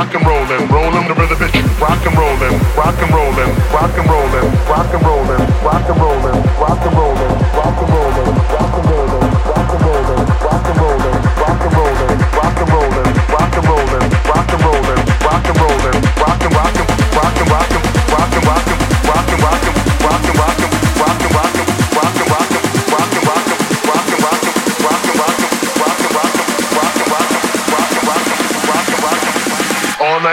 rock and rollin', rollin' the rhythm bitch, rock and rollin', rock and rollin', rock and rollin', rock and rollin', rock and rollin', rock and rollin', rock and rollin', rock and rollin', rock and rollin', rock and rollin', rock and rollin', rock and rollin', rock and rollin', rock and rollin', rock and rollin', rock and rock and rock and rock and rock and rock and rock and rock and rock and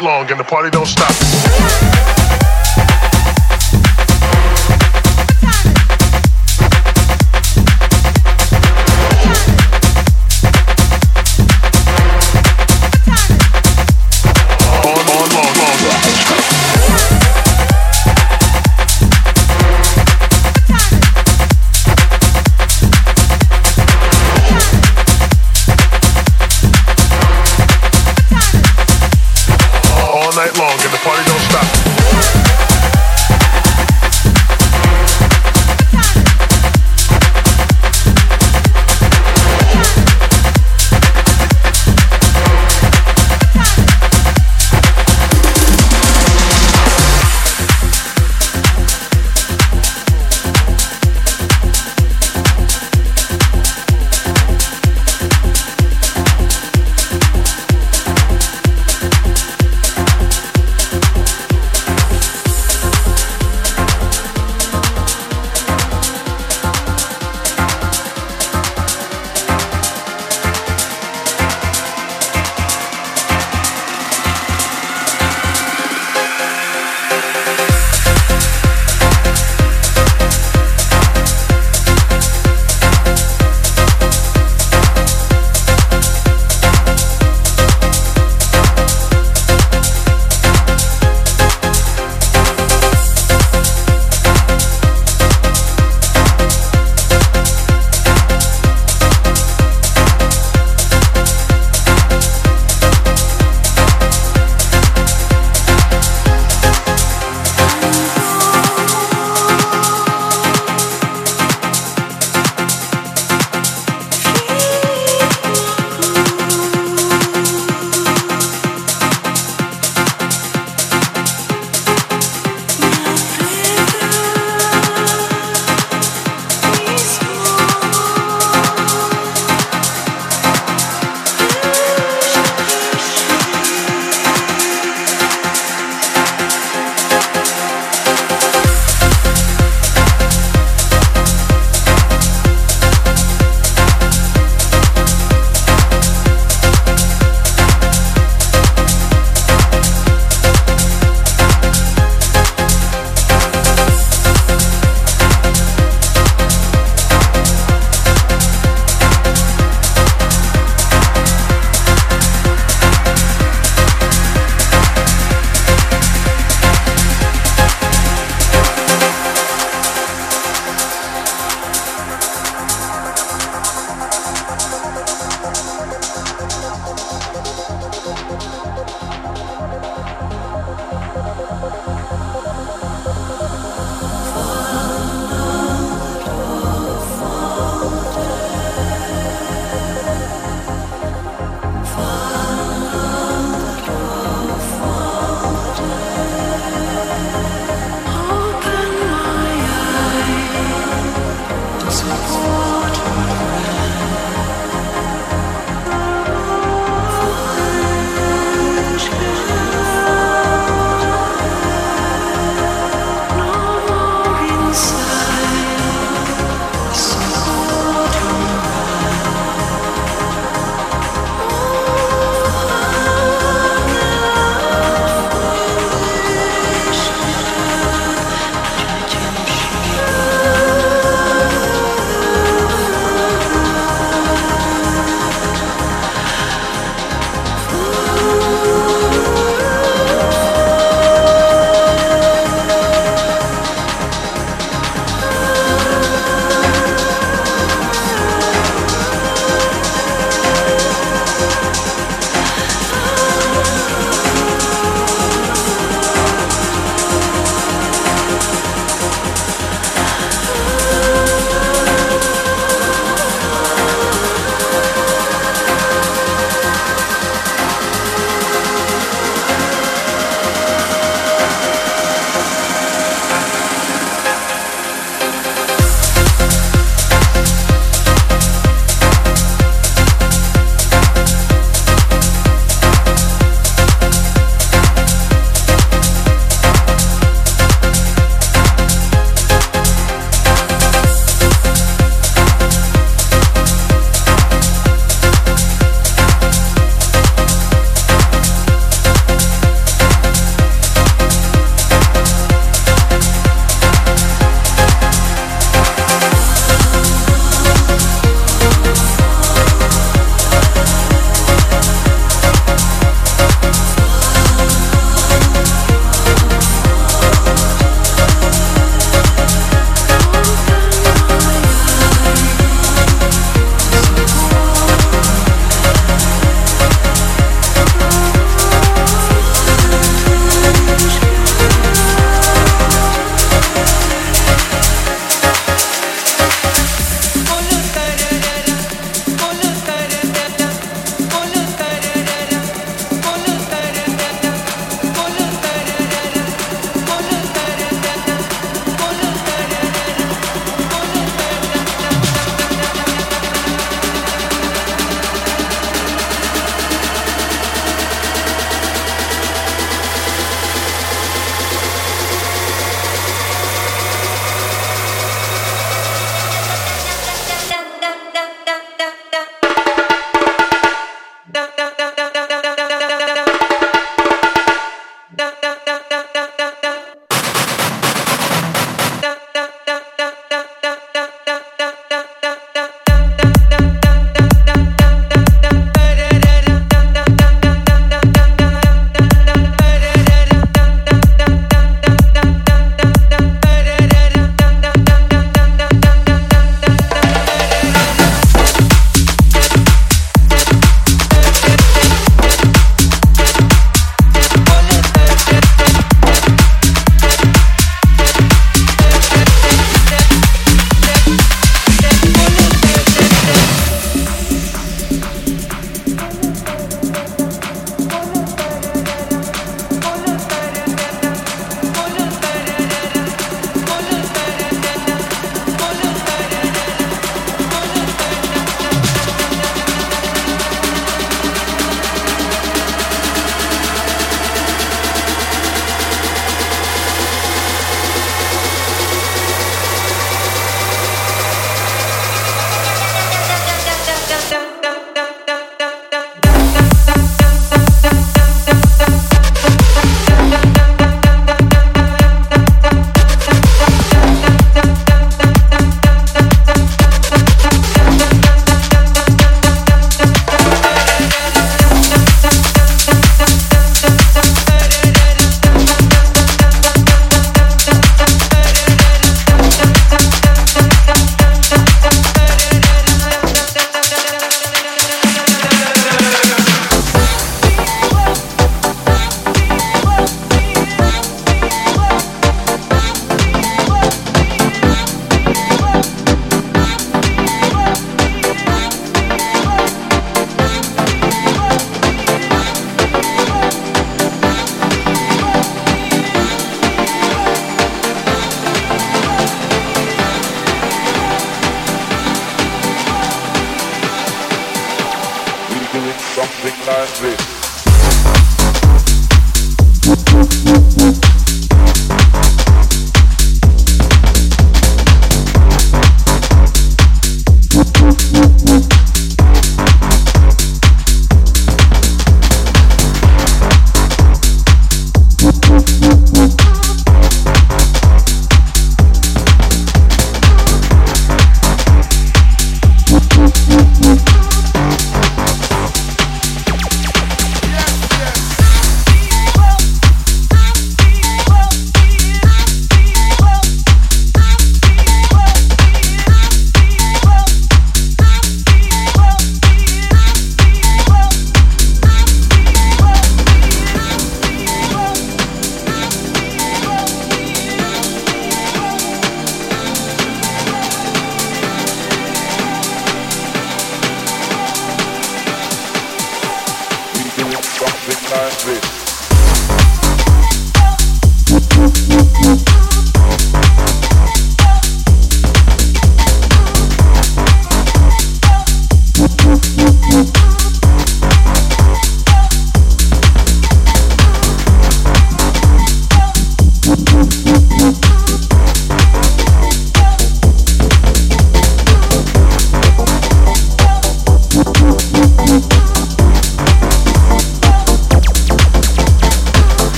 night long and the party don't stop.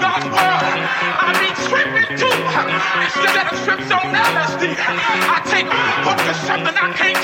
God's word, I need stripping too. Instead of strips on LSD, I take hope to something I can't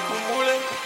Kumule.